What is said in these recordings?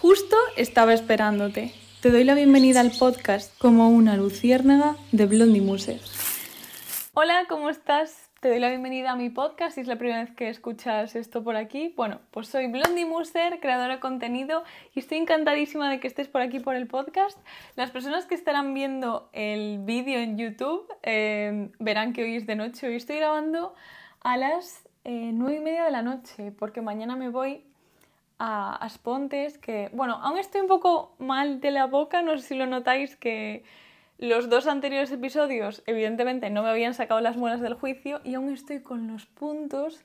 Justo estaba esperándote. Te doy la bienvenida al podcast como una luciérnaga de Blondie Muser. Hola, ¿cómo estás? Te doy la bienvenida a mi podcast si es la primera vez que escuchas esto por aquí. Bueno, pues soy Blondie Muser, creadora de contenido y estoy encantadísima de que estés por aquí por el podcast. Las personas que estarán viendo el vídeo en YouTube eh, verán que hoy es de noche. Hoy estoy grabando a las eh, nueve y media de la noche porque mañana me voy a Aspontes, que bueno, aún estoy un poco mal de la boca, no sé si lo notáis que los dos anteriores episodios evidentemente no me habían sacado las muelas del juicio y aún estoy con los puntos,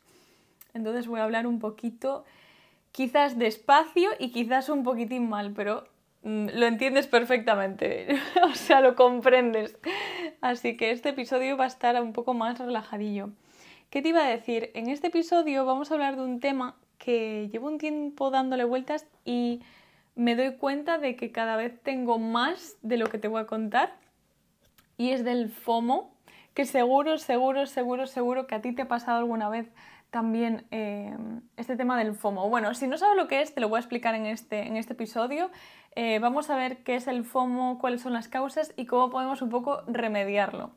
entonces voy a hablar un poquito, quizás despacio y quizás un poquitín mal, pero mm, lo entiendes perfectamente, o sea, lo comprendes. Así que este episodio va a estar un poco más relajadillo. ¿Qué te iba a decir? En este episodio vamos a hablar de un tema que llevo un tiempo dándole vueltas y me doy cuenta de que cada vez tengo más de lo que te voy a contar y es del FOMO, que seguro, seguro, seguro, seguro que a ti te ha pasado alguna vez también eh, este tema del FOMO. Bueno, si no sabes lo que es, te lo voy a explicar en este, en este episodio. Eh, vamos a ver qué es el FOMO, cuáles son las causas y cómo podemos un poco remediarlo.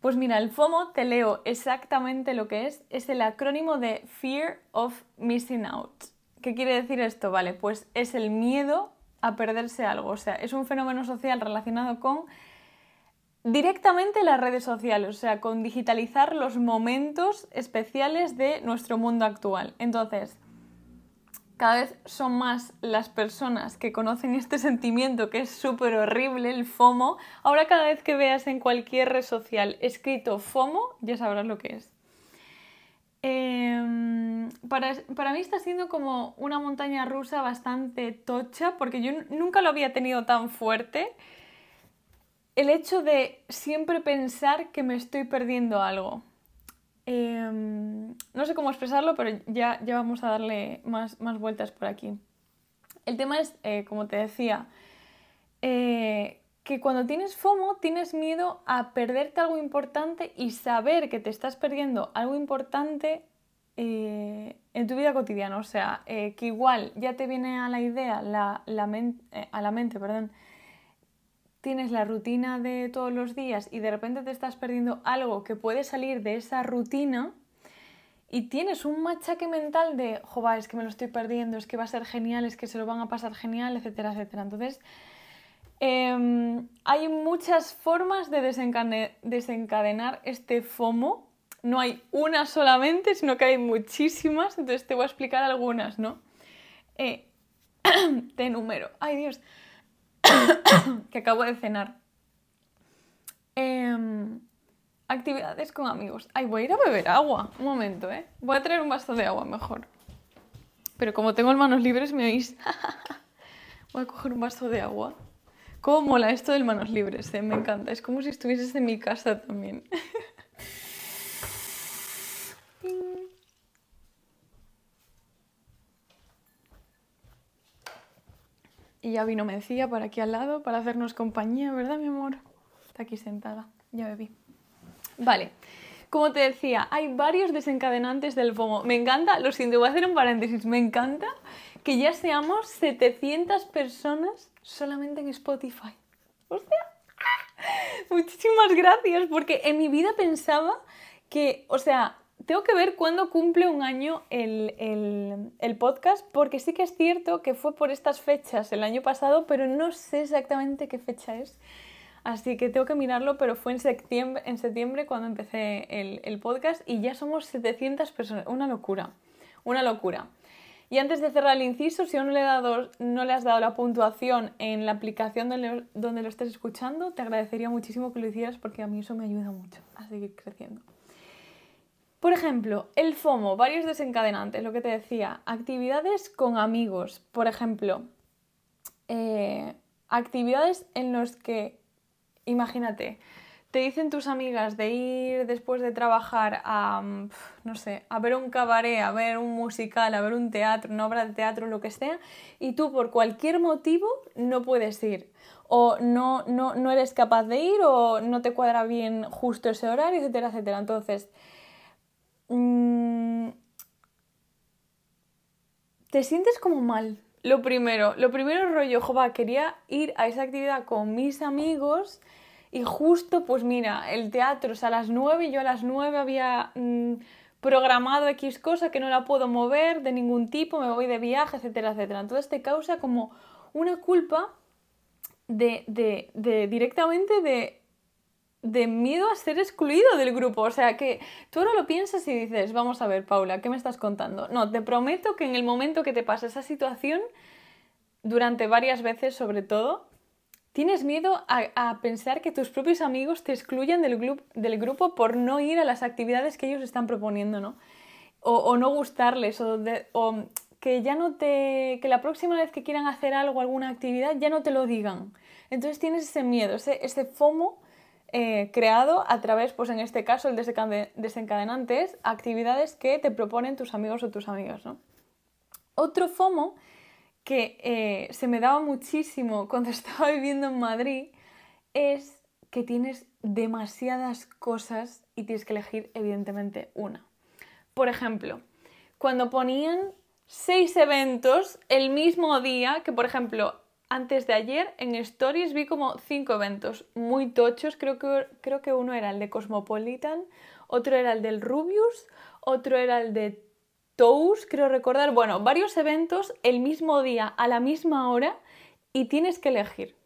Pues mira, el FOMO, te leo exactamente lo que es, es el acrónimo de Fear of Missing Out. ¿Qué quiere decir esto? Vale, pues es el miedo a perderse algo, o sea, es un fenómeno social relacionado con directamente las redes sociales, o sea, con digitalizar los momentos especiales de nuestro mundo actual. Entonces, cada vez son más las personas que conocen este sentimiento que es súper horrible, el FOMO. Ahora cada vez que veas en cualquier red social escrito FOMO, ya sabrás lo que es. Em, para, para, mí está siendo como una montaña rusa bastante tocha, porque yo nunca lo había tenido tan fuerte. El hecho de siempre pensar que me estoy perdiendo algo. Em, no sé cómo expresarlo, pero ya, ya vamos a darle más, más vueltas por aquí. El tema es, eh, como te decía, eh, que cuando tienes FOMO tienes miedo a perderte algo importante y saber que te estás perdiendo algo importante eh, en tu vida cotidiana. O sea, que igual ya te viene a la idea, la, a la mente, perdón, tienes la rutina de todos los días y de repente te estás perdiendo algo que puede salir de esa rutina y tienes un machaque mental de, joder, es que me lo estoy perdiendo, es que va a ser genial, es que se lo van a pasar genial, etcétera, etcétera. Entonces, em, hay muchas formas de desencadenar este FOMO. No hay una solamente, sino que hay muchísimas. Entonces te voy a explicar algunas, ¿no? Eh, te número. Ay Dios. que acabo de cenar. Em, actividades con amigos. Ay, voy a ir a beber agua. Un momento, ¿eh? Voy a traer un vaso de agua mejor. Pero como tengo manos libres, me oís. voy a coger un vaso de agua. ¿Cómo mola esto del manos libres? Eh? Me encanta. Es como si estuvieses en mi casa también. Y ya vino Mencía por aquí al lado para hacernos compañía, ¿verdad, mi amor? Está aquí sentada, ya bebí. Vale, como te decía, hay varios desencadenantes del FOMO. Me encanta, lo siento, voy a hacer un paréntesis, me encanta que ya seamos 700 personas solamente en Spotify. O muchísimas gracias, porque en mi vida pensaba que, o sea, tengo que ver cuándo cumple un año el, podcast, porque sí que es cierto que fue por estas fechas el año pasado, pero no sé exactamente qué fecha es. Así que tengo que mirarlo, pero fue en septiembre, en septiembre cuando empecé el, podcast y ya somos 700 personas. Una locura, una locura. Y antes de cerrar el inciso, si aún no le, dado, no le has dado la puntuación en la aplicación donde, donde lo estés escuchando, te agradecería muchísimo que lo hicieras porque a mí eso me ayuda mucho a seguir creciendo. Por ejemplo, el FOMO, varios desencadenantes, lo que te decía, actividades con amigos, por ejemplo, eh, actividades en las que, imagínate, te dicen tus amigas de ir después de trabajar a, mm, no sé, a ver un cabaret, a ver un musical, a ver un teatro, una obra de teatro, lo que sea, y tú por cualquier motivo no puedes ir. O no, no, no eres capaz de ir, o no te cuadra bien justo ese horario, etcétera, etcétera. Entonces, Mm, te sientes como mal. lo primero, lo primero rollo, jova, quería ir a esa actividad con mis amigos y justo, pues mira, el teatro es a las 9, yo a las 9 había mm, programado X cosa que no la puedo mover de ningún tipo, me voy de viaje, etcétera, etcétera. Entonces te causa como una culpa de, de, de directamente de, de miedo a ser excluido del grupo. O sea que tú ahora lo piensas y dices, vamos a ver, Paula, ¿qué me estás contando? No, te prometo que en el momento que te pasa esa situación, durante varias veces sobre todo, tienes miedo a, pensar que tus propios amigos te excluyan del, del, grupo por no ir a las actividades que ellos están proponiendo, ¿no? O, no gustarles, o, o que ya no te. que la próxima vez que quieran hacer algo, alguna actividad, ya no te lo digan. Entonces tienes ese miedo, ese, ese FOMO eh, creado a través, pues en este caso, el desencadenante es actividades que te proponen tus amigos o tus amigas, ¿no? Otro FOMO que eh, se me daba muchísimo cuando estaba viviendo en Madrid es que tienes demasiadas cosas y tienes que elegir evidentemente una. Por ejemplo, cuando ponían seis eventos el mismo día, que por ejemplo antes de ayer en Stories vi como cinco eventos muy tochos, creo que, creo que uno era el de Cosmopolitan, otro era el del Rubius, otro era el de Tous, creo recordar, bueno, varios eventos el mismo día, a la misma hora, y tienes que elegir.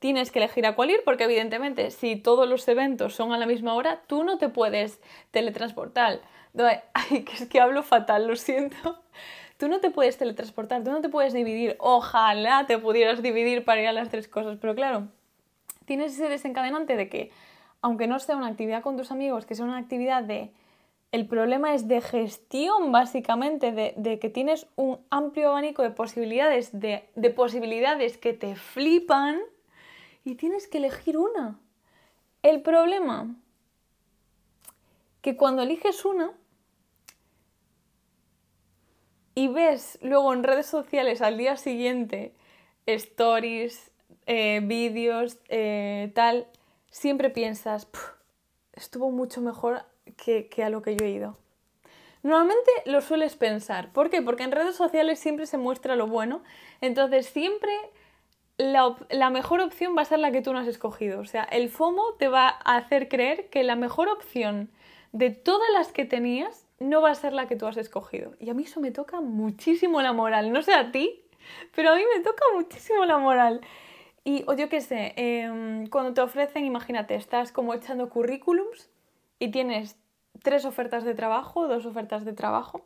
Tienes que elegir a cuál ir porque evidentemente si todos los eventos son a la misma hora, tú no te puedes teletransportar. Ay, que es que hablo fatal, lo siento. Tú no te puedes teletransportar, tú no te puedes dividir. Ojalá te pudieras dividir para ir a las tres cosas, pero claro, tienes ese desencadenante de que, aunque no sea una actividad con tus amigos, que sea una actividad de el problema es de gestión, básicamente, de, que tienes un amplio abanico de posibilidades, de, de posibilidades que te flipan y tienes que elegir una. El problema, que cuando eliges una y luego en redes sociales al día siguiente stories, eh, vídeos, eh, tal, siempre piensas, estuvo mucho mejor que, a lo que yo he ido. Normalmente lo sueles pensar. ¿Por qué? Porque en redes sociales siempre se muestra lo bueno. Entonces siempre la, la, mejor opción va a ser la que tú no has escogido. O sea, el FOMO te va a hacer creer que la mejor opción de todas las que tenías no va a ser la que tú has escogido. Y a mí eso me toca muchísimo la moral. No sé a ti, pero a mí me toca muchísimo la moral. Y, o yo qué sé, em, cuando te ofrecen, imagínate, estás como echando currículums y tienes tres ofertas de trabajo, dos ofertas de trabajo,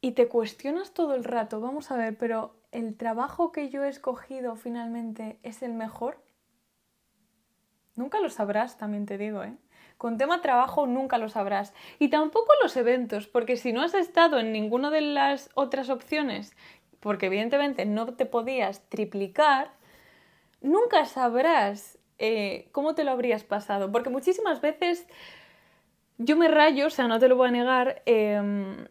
y te cuestionas todo el rato, vamos a ver, pero ¿el trabajo que yo he escogido finalmente es el mejor? Nunca lo sabrás, también te digo, ¿eh? Con tema trabajo nunca lo sabrás. Y tampoco los eventos, porque si no has estado en ninguna de las otras opciones, porque evidentemente no te podías triplicar, nunca sabrás eh, ¿cómo te lo habrías pasado? Porque muchísimas veces yo me rayo, o sea, no te lo voy a negar, em,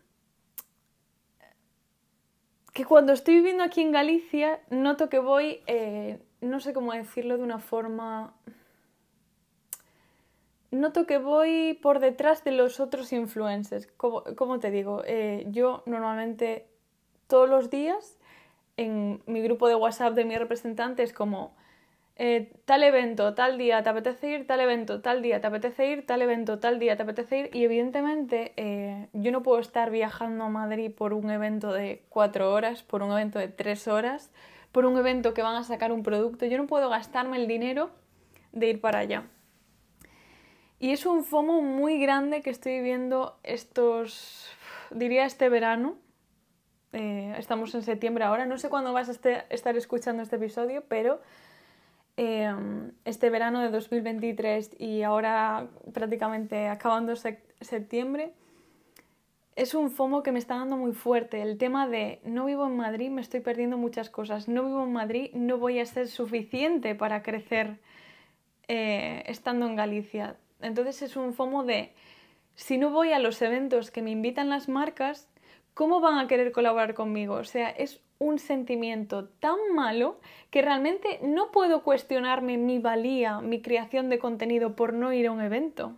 que cuando estoy viviendo aquí en Galicia noto que voy, eh, no sé cómo decirlo de una forma... Noto que voy por detrás de los otros influencers. ¿Cómo, te digo? Eh, yo normalmente todos los días en mi grupo de WhatsApp de mi representante es como eh, tal evento, tal día te apetece ir, tal evento, tal día te apetece ir, tal evento, tal día te apetece ir y evidentemente eh, yo no puedo estar viajando a Madrid por un evento de cuatro horas, por un evento de tres horas, por un evento que van a sacar un producto, yo no puedo gastarme el dinero de ir para allá. Y es un FOMO muy grande que estoy viviendo estos, diría este verano, eh, estamos en septiembre ahora, no sé cuándo vas a este, estar escuchando este episodio, pero Em, este verano de 2023 y ahora prácticamente acabando septiembre, es un FOMO que me está dando muy fuerte. El tema de no vivo en Madrid, me estoy perdiendo muchas cosas. No vivo en Madrid, no voy a ser suficiente para crecer eh, estando en Galicia. Entonces es un FOMO de si no voy a los eventos que me invitan las marcas, ¿cómo van a querer colaborar conmigo? O sea, es un sentimiento tan malo que realmente no puedo cuestionarme mi valía, mi creación de contenido por no ir a un evento.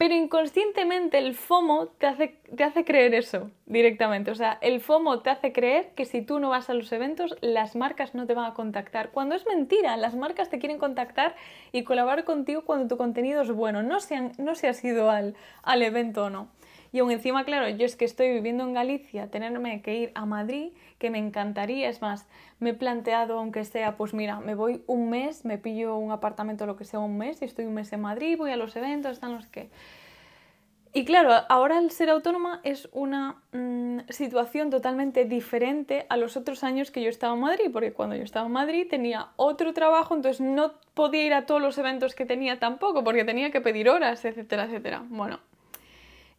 Pero inconscientemente el FOMO te hace, te hace creer eso directamente. O sea, el FOMO te hace creer que si tú no vas a los eventos, las marcas no te van a contactar. Cuando es mentira, las marcas te quieren contactar y colaborar contigo cuando tu contenido es bueno. No se, no se has ido al, al evento o no. Y aún encima, claro, yo es que estoy viviendo en Galicia, tenerme que ir a Madrid, que me encantaría, es más, me he planteado, aunque sea, pues mira, me voy un mes, me pillo un apartamento, lo que sea, un mes, y estoy un mes en Madrid, voy a los eventos, están los que... Y claro, ahora el ser autónoma es una mm, situación totalmente diferente a los otros años que yo estaba en Madrid, porque cuando yo estaba en Madrid tenía otro trabajo, entonces no podía ir a todos los eventos que tenía tampoco, porque tenía que pedir horas, etcétera, etcétera. Bueno,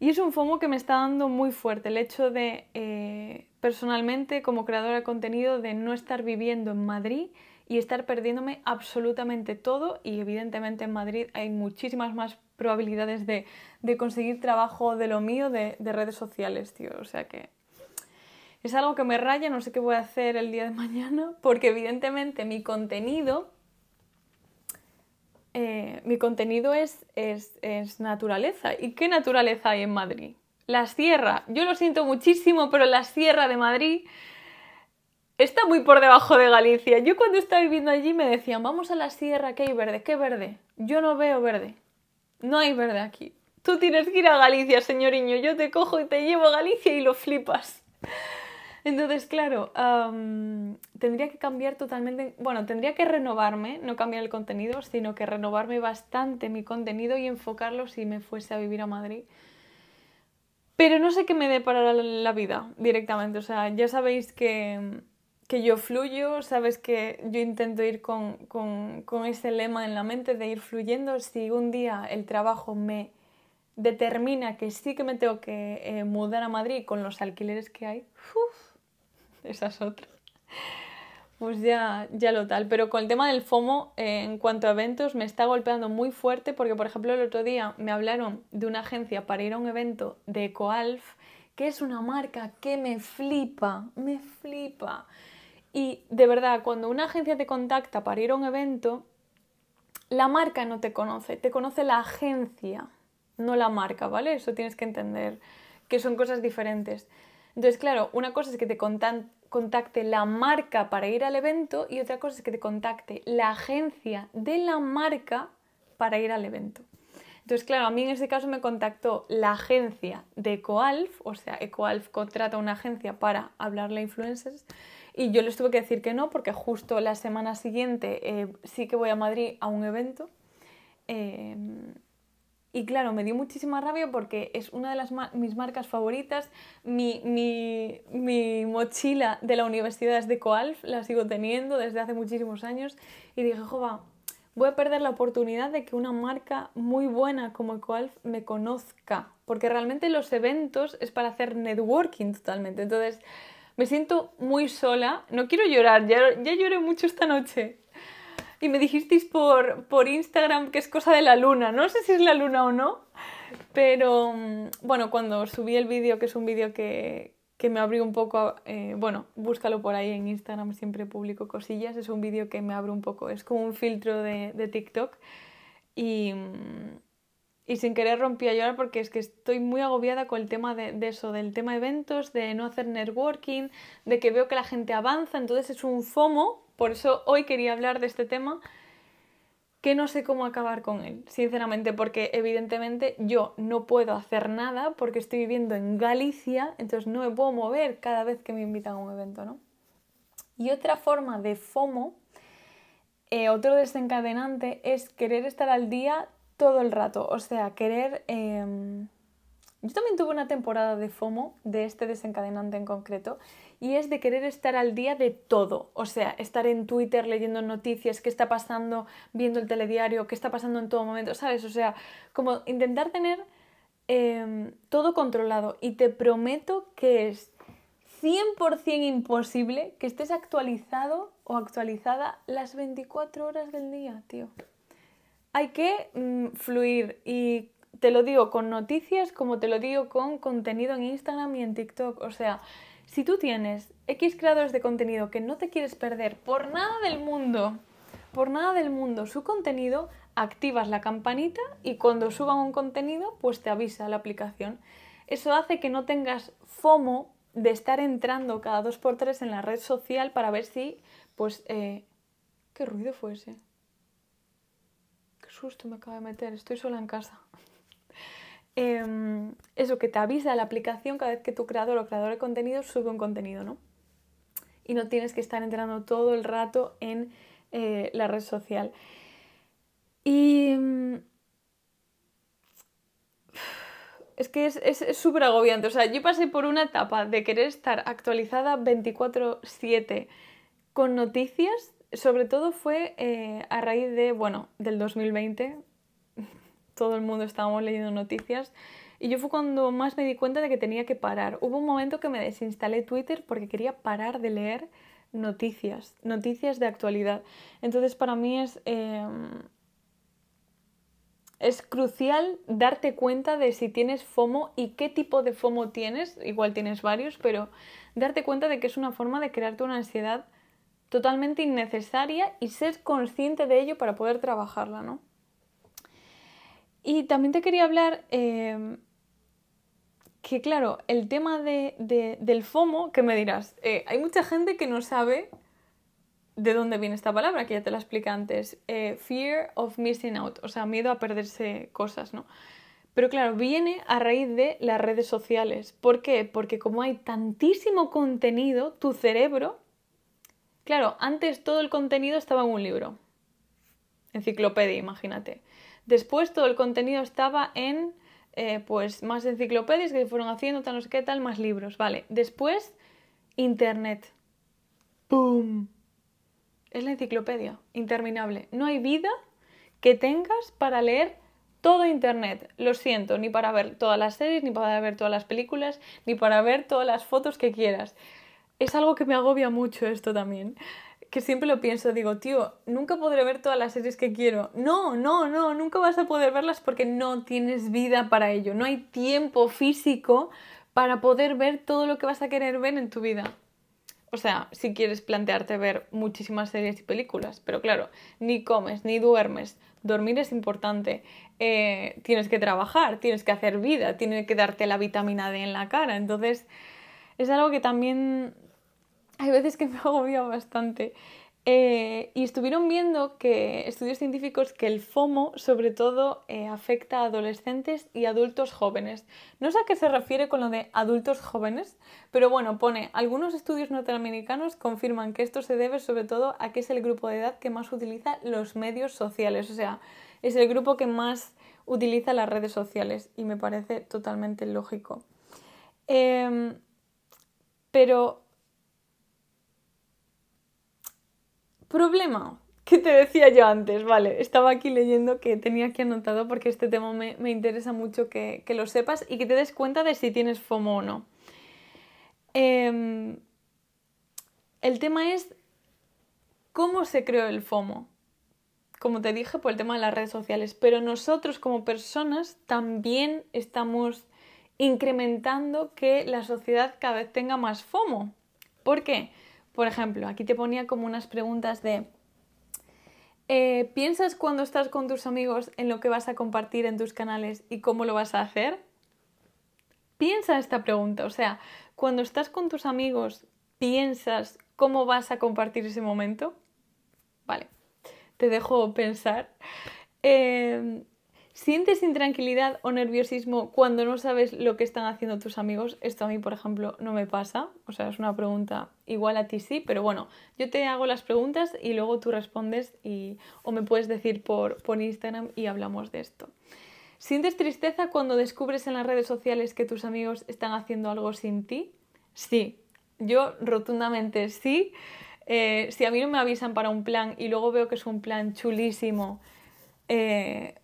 y es un FOMO que me está dando muy fuerte, el hecho de, eh, personalmente, como creadora de contenido, de no estar viviendo en Madrid y estar perdiéndome absolutamente todo. Y evidentemente en Madrid hay muchísimas más probabilidades de, conseguir trabajo de lo mío de, de redes sociales, tío. O sea que es algo que me raya, no sé qué voy a hacer el día de mañana, porque evidentemente mi contenido eh, mi contenido es, es, naturaleza. ¿Y qué naturaleza hay en Madrid? La sierra. Yo lo siento muchísimo, pero la sierra de Madrid está muy por debajo de Galicia. Yo cuando estaba viviendo allí me decían, vamos a la sierra, que hay verde. ¿Qué verde? Yo no veo verde. No hay verde aquí. Tú tienes que ir a Galicia, señoriño. Yo te cojo y te llevo a Galicia y lo flipas. Entonces, claro, tendría que cambiar totalmente, bueno, tendría que renovarme, no cambiar el contenido, sino que renovarme bastante mi contenido y enfocarlo si me fuese a vivir a Madrid. Pero no sé qué me para la vida directamente, o sea, ya sabéis que, que yo fluyo, sabes que yo intento ir con, con, con ese lema en la mente de ir fluyendo. Si un día el trabajo me determina que sí que me tengo que eh, mudar a Madrid con los alquileres que hay, esa es otra. Pues ya, ya lo tal. Pero con el tema del FOMO, eh, en cuanto a eventos, me está golpeando muy fuerte porque, por ejemplo, el otro día me hablaron de una agencia para ir a un evento de EcoAlf, que es una marca que me flipa, me flipa. Y de verdad, cuando una agencia te contacta para ir a un evento, la marca no te conoce, te conoce la agencia, no la marca, ¿vale? Eso tienes que entender, que son cosas diferentes. Entonces, claro, una cosa es que te contacte la marca para ir al evento y otra cosa es que te contacte la agencia de la marca para ir al evento. Entonces, claro, a mí en ese caso me contactó la agencia de EcoAlf, o sea, EcoAlf contrata una agencia para hablarle a influencers y yo les tuve que decir que no porque justo la semana siguiente eh, sí que voy a Madrid a un evento. Eh, y claro, me dio muchísima rabia porque es una de las mis marcas favoritas. Mi, mi, mi, mochila de la universidad es de Coalf, la sigo teniendo desde hace muchísimos años. Y dije, jova, voy a perder la oportunidad de que una marca muy buena como Coalf me conozca. Porque realmente los eventos es para hacer networking totalmente. Entonces, me siento muy sola. No quiero llorar, ya, ya lloré mucho esta noche y me dijisteis por, por Instagram que es cosa de la luna. No sé si es la luna o no, pero mm, bueno, cuando subí el vídeo, que es un vídeo que, que me abrió un poco, eh, bueno, búscalo por ahí en Instagram, siempre publico cosillas, es un vídeo que me abre un poco, es como un filtro de, TikTok y, mm, y, sin querer rompí a llorar porque es que estoy muy agobiada con el tema de, de, eso, del tema eventos, de no hacer networking, de que veo que la gente avanza, entonces es un FOMO por eso hoy quería hablar de este tema que no sé cómo acabar con él, sinceramente, porque evidentemente yo no puedo hacer nada porque estoy viviendo en Galicia, entonces no me puedo mover cada vez que me invitan a un evento, ¿no? Y otra forma de FOMO, eh, otro desencadenante, es querer estar al día todo el rato, o sea, querer... Em, yo también tuve una temporada de FOMO, de este desencadenante en concreto, y es de querer estar al día de todo. O sea, estar en Twitter leyendo noticias, qué está pasando, viendo el telediario, qué está pasando en todo momento, ¿sabes? O sea, como intentar tener em, todo controlado. Y te prometo que es 100% imposible que estés actualizado o actualizada las 24 horas del día, tío. Hay que mm, fluir y te lo digo con noticias como te lo digo con contenido en Instagram y en TikTok. O sea, si tú tienes X creadores de contenido que no te quieres perder por nada del mundo, por nada del mundo su contenido, activas la campanita y cuando suban un contenido, pues te avisa la aplicación. Eso hace que no tengas FOMO de estar entrando cada dos por tres en la red social para ver si, pues, eh, ¿qué ruido fue ese? Qué susto me acaba de meter, estoy sola en casa. Em, eso que te avisa la aplicación cada vez que tu creador o creador de contenido sube un contenido, ¿no? Y no tienes que estar entrando todo el rato en eh, la red social. Y mm, es que es súper agobiante. O sea, yo pasé por una etapa de querer estar actualizada 24/7 con noticias. Sobre todo fue eh, a raíz de, bueno, del 2020. Todo el mundo estábamos leyendo noticias. Y yo fue cuando más me di cuenta de que tenía que parar. Hubo un momento que me desinstalé Twitter porque quería parar de leer noticias, noticias de actualidad. Entonces para mí es... Em, es crucial darte cuenta de si tienes FOMO y qué tipo de FOMO tienes, igual tienes varios, pero darte cuenta de que es una forma de crearte una ansiedad totalmente innecesaria y ser consciente de ello para poder trabajarla, ¿no? Y también te quería hablar eh, que, claro, el tema de, del FOMO, que me dirás, eh, hay mucha gente que no sabe de dónde viene esta palabra, que ya te la expliqué antes, eh, fear of missing out, o sea, miedo a perderse cosas, ¿no? Pero claro, viene a raíz de las redes sociales. ¿Por qué? Porque como hay tantísimo contenido, tu cerebro, claro, antes todo el contenido estaba en un libro, enciclopedia, imagínate. Después todo el contenido estaba en, eh, pues, más enciclopedias que se fueron haciendo, tal, no sé qué, tal, más libros, ¿vale? Después, Internet. ¡Pum! es la enciclopedia, interminable. No hay vida que tengas para leer todo Internet. Lo siento, ni para ver todas las series, ni para ver todas las películas, ni para ver todas las fotos que quieras. Es algo que me agobia mucho esto también. Que siempre lo pienso, digo, tío, nunca podré ver todas las series que quiero. No, no, no, nunca vas a poder verlas porque no tienes vida para ello. No hay tiempo físico para poder ver todo lo que vas a querer ver en tu vida. O sea, si quieres plantearte ver muchísimas series y películas, pero claro, ni comes, ni duermes, dormir es importante, eh, tienes que trabajar, tienes que hacer vida, tienes que darte la vitamina D en la cara, entonces es algo que también hay veces que me agobia bastante eh, y estuvieron viendo que estudios científicos que el FOMO sobre todo eh, afecta a adolescentes y adultos jóvenes. No sé a qué se refiere con lo de adultos jóvenes, pero bueno, pone, algunos estudios norteamericanos confirman que esto se debe sobre todo a que es el grupo de edad que más utiliza los medios sociales, o sea, es el grupo que más utiliza las redes sociales y me parece totalmente lógico. Em, pero Problema, que te decía yo antes, vale, estaba aquí leyendo que tenía aquí anotado porque este tema me, interesa mucho que, lo sepas y que te des cuenta de si tienes FOMO o no. Em, el tema es cómo se creó el FOMO. Como te dije, por el tema de las redes sociales, pero nosotros como personas también estamos incrementando que la sociedad cada vez tenga más FOMO. ¿Por qué? Por ejemplo, aquí te ponía como unas preguntas de, eh, ¿piensas cuando estás con tus amigos en lo que vas a compartir en tus canales y cómo lo vas a hacer? Piensa esta pregunta, o sea, cuando estás con tus amigos, ¿piensas cómo vas a compartir ese momento? Vale, te dejo pensar. Eh, ¿Sientes intranquilidad o nerviosismo cuando no sabes lo que están haciendo tus amigos? Esto a mí, por ejemplo, no me pasa. O sea, es una pregunta igual a ti sí, pero bueno, yo te hago las preguntas y luego tú respondes y, o me puedes decir por, por Instagram y hablamos de esto. ¿Sientes tristeza cuando descubres en las redes sociales que tus amigos están haciendo algo sin ti? Sí, yo rotundamente sí. Eh, si a mí no me avisan para un plan y luego veo que es un plan chulísimo, eh,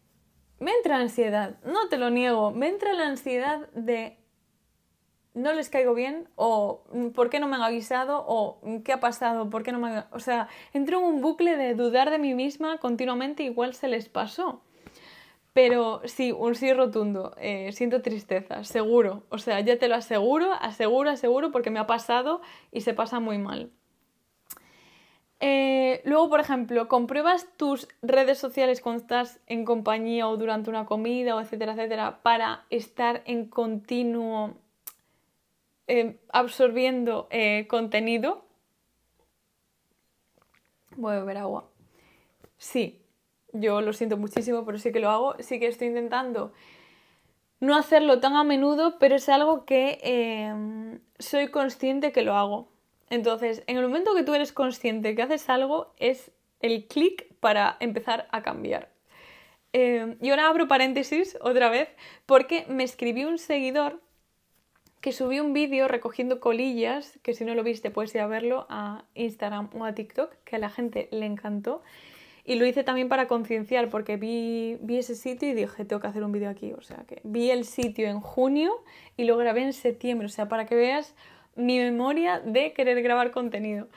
me entra ansiedad, no te lo niego, me entra la ansiedad de no les caigo bien o por qué no me han avisado o qué ha pasado, por qué no me han... O sea, entro en un bucle de dudar de mí misma continuamente, igual se les pasó. Pero sí, un sí rotundo, eh, siento tristeza, seguro. O sea, ya te lo aseguro, aseguro, aseguro porque me ha pasado y se pasa muy mal. Eh, luego, por ejemplo, compruebas tus redes sociales cuando estás en compañía o durante una comida o etcétera, etcétera, para estar en continuo eh, absorbiendo eh, contenido. Voy a beber agua. Sí, yo lo siento muchísimo, pero sí que lo hago. Sí que estoy intentando no hacerlo tan a menudo, pero es algo que soy consciente que lo hago. Entonces, en el momento que tú eres consciente que haces algo, es el clic para empezar a cambiar. Em, y ahora abro paréntesis otra vez, porque me escribió un seguidor que subió un vídeo recogiendo colillas, que si no lo viste puedes ir a verlo a Instagram o a TikTok, que a la gente le encantó. Y lo hice también para concienciar, porque vi, vi ese sitio y dije, tengo que hacer un vídeo aquí. O sea, que vi el sitio en junio y lo grabé en septiembre. O sea, para que veas mi memoria de querer grabar contenido.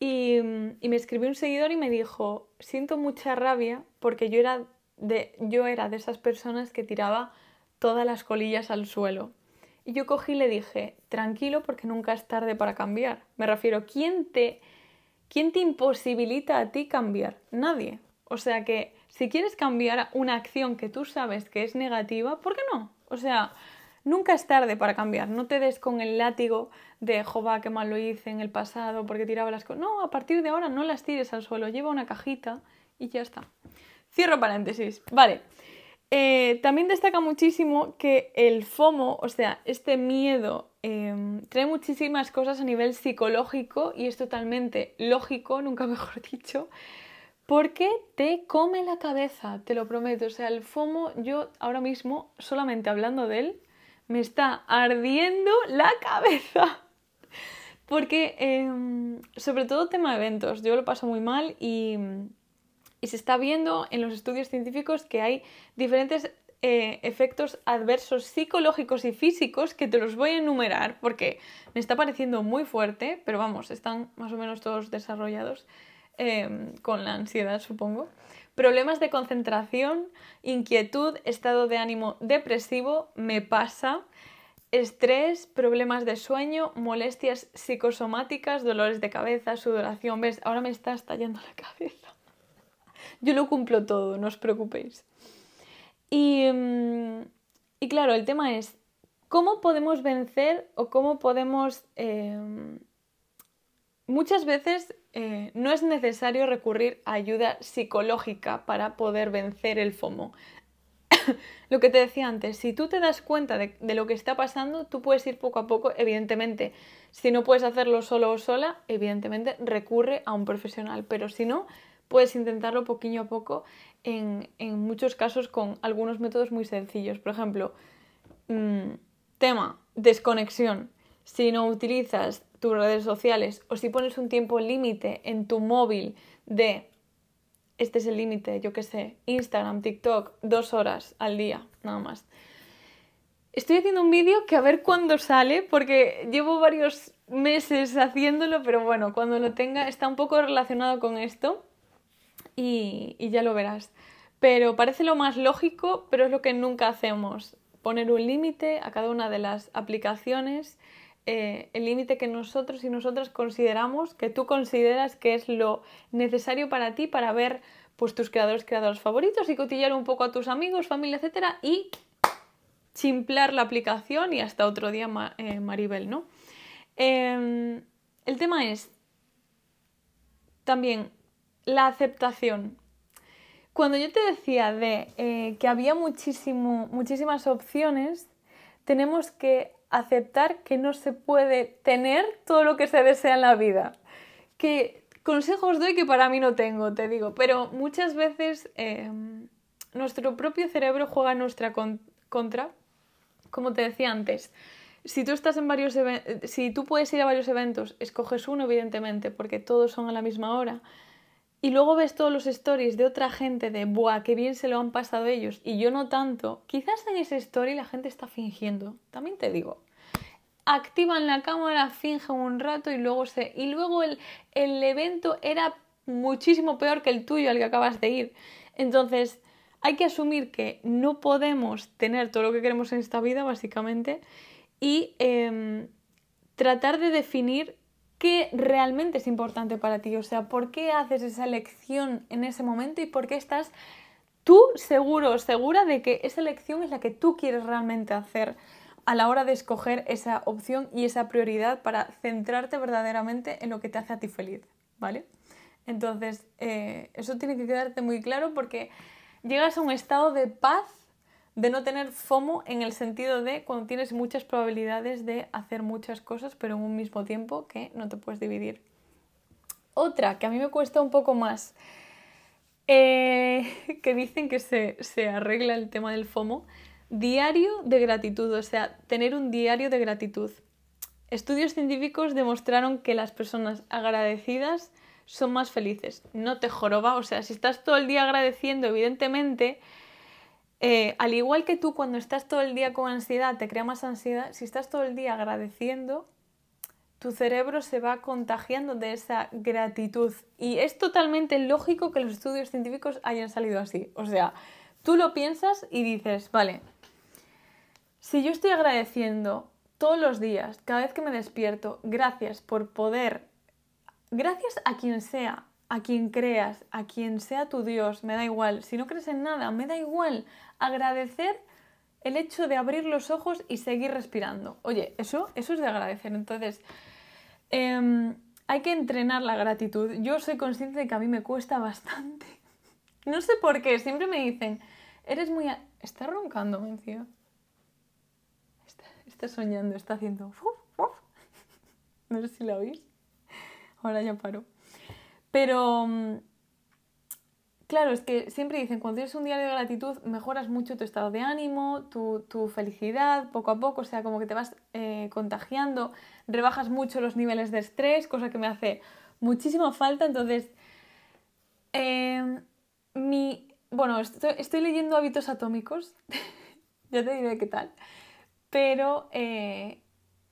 Y, y me escribió un seguidor y me dijo, siento mucha rabia porque yo era, de, yo era de esas personas que tiraba todas las colillas al suelo. Y yo cogí y le dije, tranquilo porque nunca es tarde para cambiar. Me refiero, ¿quién te ¿Quién te imposibilita a ti cambiar? Nadie. O sea que si quieres cambiar una acción que tú sabes que es negativa, ¿por qué no? O sea, nunca es tarde para cambiar. No te des con el látigo de, jova, qué mal lo hice en el pasado porque tiraba las cosas. No, a partir de ahora no las tires al suelo. Lleva una cajita y ya está. Cierro paréntesis. Vale. Eh, también destaca muchísimo que el FOMO, o sea, este miedo, em, trae muchísimas cosas a nivel psicológico y es totalmente lógico, nunca mejor dicho, porque te come la cabeza, te lo prometo. O sea, el FOMO, yo ahora mismo, solamente hablando de él, me está ardiendo la cabeza. Porque, em, sobre todo tema eventos, yo lo paso muy mal y y se está viendo en los estudios científicos que hay diferentes eh, efectos adversos psicológicos y físicos que te los voy a enumerar porque me está pareciendo muy fuerte, pero vamos, están más o menos todos desarrollados em, con la ansiedad, supongo. Problemas de concentración, inquietud, estado de ánimo depresivo, me pasa, estrés, problemas de sueño, molestias psicosomáticas, dolores de cabeza, sudoración. ¿Ves? Ahora me está estallando la cabeza. Yo lo cumplo todo, no os preocupéis. Y, mm, y claro, el tema es, ¿cómo podemos vencer o cómo podemos... Em, muchas veces eh, no es necesario recurrir a ayuda psicológica para poder vencer el FOMO. lo que te decía antes, si tú te das cuenta de, lo que está pasando, tú puedes ir poco a poco, evidentemente. Si no puedes hacerlo solo o sola, evidentemente recurre a un profesional, pero si no, puedes intentarlo poquito a poco en, muchos casos con algunos métodos muy sencillos. Por ejemplo, mm, tema, desconexión. Si no utilizas tus redes sociales o si pones un tiempo límite en tu móvil de, este es el límite, yo qué sé, Instagram, TikTok, dos horas al día, nada más. Estoy haciendo un vídeo que a ver cuándo sale, porque llevo varios meses haciéndolo, pero bueno, cuando lo tenga está un poco relacionado con esto y, ya lo verás. Pero parece lo más lógico, pero es lo que nunca hacemos. Poner un límite a cada una de las aplicaciones, eh, el límite que nosotros y nosotras consideramos, que tú consideras que es lo necesario para ti para ver pues, tus creadores, creadores favoritos y cotillar un poco a tus amigos, familia, etcétera, y chimplar la aplicación y hasta otro día eh, Maribel, ¿no? Em, el tema es también la aceptación. Cuando yo te decía de eh, que había muchísimo, muchísimas opciones, tenemos que aceptar que no se puede tener todo lo que se desea en la vida. Que consejos doy que para mí no tengo, te digo, pero muchas veces em, nuestro propio cerebro juega nuestra contra. Como te decía antes, si tú estás en varios si tú puedes ir a varios eventos, escoges uno, evidentemente, porque todos son a la misma hora y luego ves todos los stories de otra gente de, ¡buah, qué bien se lo han pasado ellos! Y yo no tanto. Quizás en ese story la gente está fingiendo. También te digo. Activan la cámara, fingen un rato y luego se... Y luego el, el evento era muchísimo peor que el tuyo al que acabas de ir. Entonces, hay que asumir que no podemos tener todo lo que queremos en esta vida, básicamente, y em, tratar de definir qué realmente es importante para ti, o sea, por qué haces esa elección en ese momento y por qué estás tú seguro segura de que esa elección es la que tú quieres realmente hacer a la hora de escoger esa opción y esa prioridad para centrarte verdaderamente en lo que te hace a ti feliz, ¿vale? Entonces, eh, eso tiene que quedarte muy claro porque llegas a un estado de paz de no tener FOMO en el sentido de cuando tienes muchas probabilidades de hacer muchas cosas, pero en un mismo tiempo que no te puedes dividir. Otra que a mí me cuesta un poco más, eh, que dicen que se, se arregla el tema del FOMO, diario de gratitud, o sea, tener un diario de gratitud. Estudios científicos demostraron que las personas agradecidas son más felices. No te joroba, o sea, si estás todo el día agradeciendo, evidentemente, eh, al igual que tú cuando estás todo el día con ansiedad, te crea más ansiedad, si estás todo el día agradeciendo, tu cerebro se va contagiando de esa gratitud. Y es totalmente lógico que los estudios científicos hayan salido así. O sea, tú lo piensas y dices, vale, si yo estoy agradeciendo todos los días, cada vez que me despierto, gracias por poder, gracias a quien sea, a quien creas, a quien sea tu Dios, me da igual, si no crees en nada, me da igual, agradecer el hecho de abrir los ojos y seguir respirando. Oye, eso, eso es de agradecer. Entonces, em, hay que entrenar la gratitud. Yo soy consciente de que a mí me cuesta bastante. No sé por qué, siempre me dicen, eres muy... Está roncando, mencio. Está, está, soñando, está haciendo... No sé si la oís. Ahora ya paro. Pero mm, Claro, es que siempre dicen, cuando tienes un diario de gratitud, mejoras mucho tu estado de ánimo, tu, felicidad, poco a poco, o sea, como que te vas eh, contagiando, rebajas mucho los niveles de estrés, cosa que me hace muchísima falta. Entonces, em, mi, bueno, estoy, leyendo hábitos atómicos, ya te diré qué tal, pero eh,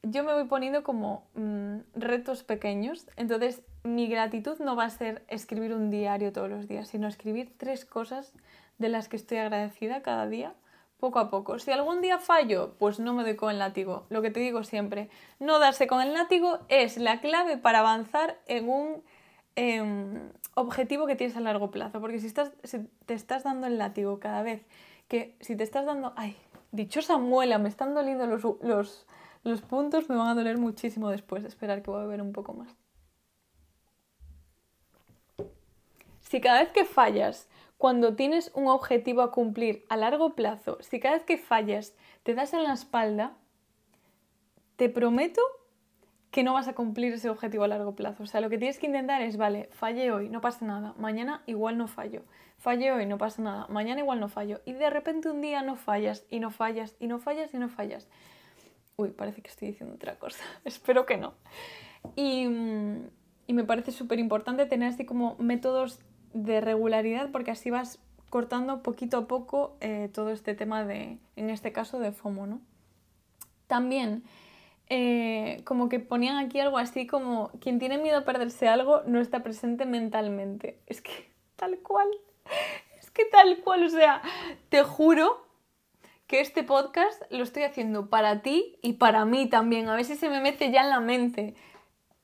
yo me voy poniendo como mm, retos pequeños, entonces mi gratitud no va a ser escribir un diario todos los días, sino escribir tres cosas de las que estoy agradecida cada día, poco a poco. Si algún día fallo, pues no me doy con el látigo. Lo que te digo siempre, no darse con el látigo es la clave para avanzar en un em, objetivo que tienes a largo plazo. Porque si, estás, te estás dando el látigo cada vez que, si te estás dando, ay, dichosa muela, me están doliendo los, los, los puntos, me van a doler muchísimo después. Esperar que voy a beber un poco más. Si cada vez que fallas, cuando tienes un objetivo a cumplir a largo plazo, si cada vez que fallas te das en la espalda, te prometo que no vas a cumplir ese objetivo a largo plazo. O sea, lo que tienes que intentar es, vale, fallé hoy, no pasa nada, mañana igual no fallo, fallé hoy, no pasa nada, mañana igual no fallo, y de repente un día no fallas, y no fallas, y no fallas, y no fallas. Uy, parece que estoy diciendo otra cosa, espero que no. Y, y me parece súper importante tener así como métodos de regularidad porque así vas cortando poquito a poco eh, todo este tema de, en este caso, de FOMO, ¿no? También, eh, como que ponían aquí algo así como, quien tiene miedo a perderse algo no está presente mentalmente. Es que tal cual, es que tal cual, o sea, te juro que este podcast lo estoy haciendo para ti y para mí también, a ver si se me mete ya en la mente.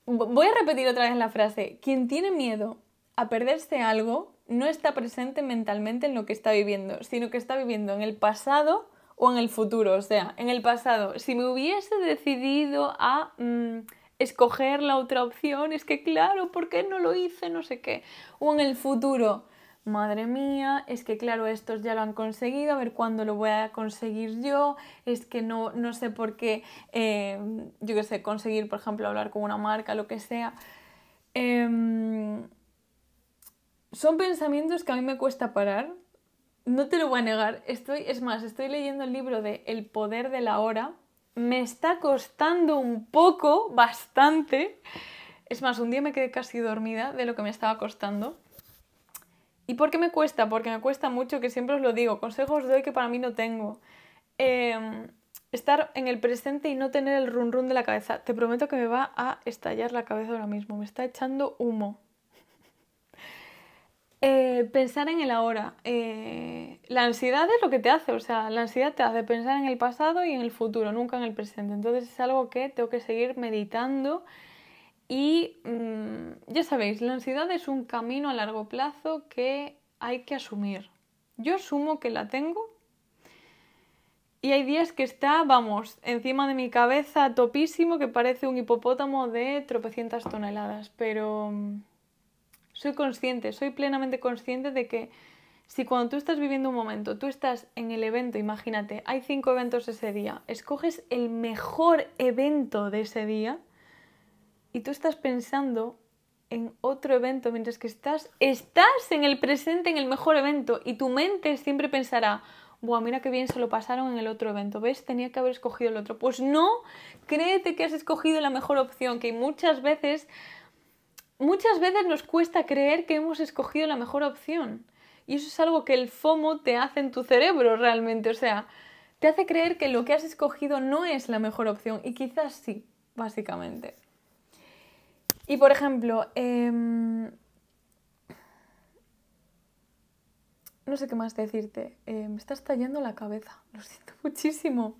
Voy a repetir otra vez la frase, quien tiene miedo a perderse algo no está presente mentalmente en lo que está viviendo, sino que está viviendo en el pasado o en el futuro. O sea, en el pasado, si me hubiese decidido a mm, escoger la otra opción, es que claro, ¿por qué no lo hice? No sé qué. O en el futuro, madre mía, es que claro, estos ya lo han conseguido, a ver cuándo lo voy a conseguir yo, es que no, no sé por qué, eh, yo qué sé, conseguir, por ejemplo, hablar con una marca, lo que sea. Em, son pensamientos que a mí me cuesta parar. No te lo voy a negar. Estoy, es más, estoy leyendo el libro de El poder de la hora. Me está costando un poco, bastante. Es más, un día me quedé casi dormida de lo que me estaba costando. ¿Y por qué me cuesta? Porque me cuesta mucho, que siempre os lo digo, consejos doy que para mí no tengo. Em, estar en el presente y no tener el run run de la cabeza. Te prometo que me va a estallar la cabeza ahora mismo. Me está echando humo. Eh, pensar en el ahora. Eh, la ansiedad es lo que te hace, o sea, la ansiedad te hace pensar en el pasado y en el futuro, nunca en el presente. Entonces es algo que tengo que seguir meditando Y mm, ya sabéis, la ansiedad es un camino a largo plazo que hay que asumir. Yo asumo que la tengo y hay días que está, vamos, encima de mi cabeza topísimo que parece un hipopótamo de tropecientas toneladas, pero mm, soy consciente, soy plenamente consciente de que si cuando tú estás viviendo un momento, tú estás en el evento, imagínate, hay cinco eventos ese día, escoges el mejor evento de ese día y tú estás pensando en otro evento mientras que estás, estás en el presente, en el mejor evento y tu mente siempre pensará, Buah, mira qué bien se lo pasaron en el otro evento, ¿ves? Tenía que haber escogido el otro. Pues no, créete que has escogido la mejor opción, que muchas veces, muchas veces nos cuesta creer que hemos escogido la mejor opción. Y eso es algo que el FOMO te hace en tu cerebro realmente, o sea, te hace creer que lo que has escogido no es la mejor opción y quizás sí, básicamente. Y por ejemplo, eh, no sé qué más decirte. Eh, me está estallando la cabeza. Lo siento muchísimo.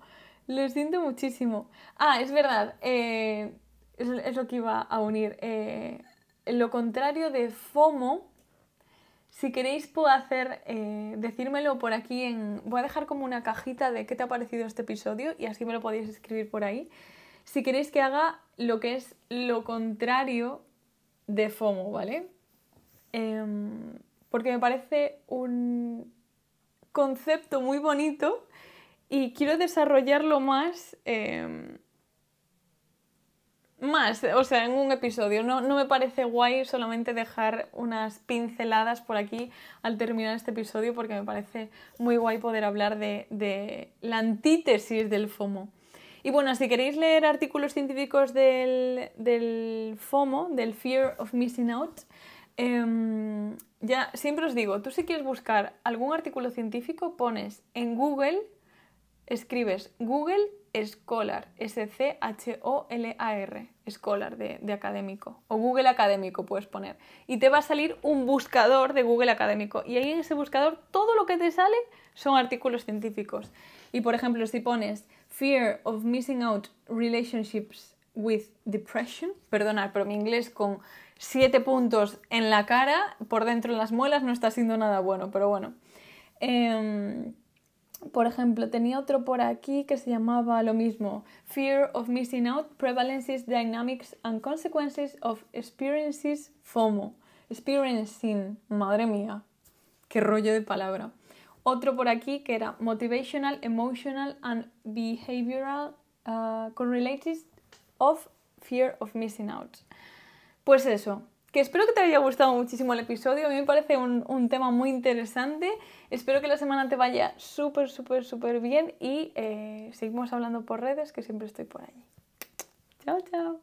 Lo siento muchísimo. Ah, es verdad. Eh, es, lo que iba a unir. Eh, lo contrario de FOMO, si queréis puedo hacer, decírmelo por aquí en... Voy a dejar como una cajita de qué te ha parecido este episodio y así me lo podéis escribir por ahí. Si queréis que haga lo que es lo contrario de FOMO, ¿vale? Em, porque me parece un concepto muy bonito y quiero desarrollarlo más, em, más, o sea, en un episodio. No, me parece guay solamente dejar unas pinceladas por aquí al terminar este episodio porque me parece muy guay poder hablar de, de la antítesis del FOMO. Y bueno, si queréis leer artículos científicos del, del FOMO, del Fear of Missing Out, Em, ya, siempre os digo, tú si quieres buscar algún artículo científico, pones en Google, escribes Google Scholar, S-C-H-O-L-A-R, Scholar de, de, académico, o Google académico puedes poner, y te va a salir un buscador de Google académico, y ahí en ese buscador todo lo que te sale son artículos científicos. Y por ejemplo, si pones Fear of Missing Out Relationships with Depression, perdonad, pero mi inglés con siete puntos en la cara, por dentro en las muelas, no está siendo nada bueno, pero bueno. Em, por ejemplo, tenía otro por aquí que se llamaba lo mismo, Fear of Missing Out, Prevalences, Dynamics and Consequences of Experiences FOMO. Experiencing, madre mía, qué rollo de palabra. Otro por aquí que era Motivational, Emotional and Behavioral uh, Correlates of Fear of Missing Out. Pues eso, que espero que te haya gustado muchísimo el episodio. A mí me parece un, tema muy interesante. Espero que la semana te vaya súper, súper, súper bien y eh, seguimos hablando por redes, que siempre estoy por allí. Chao, chao.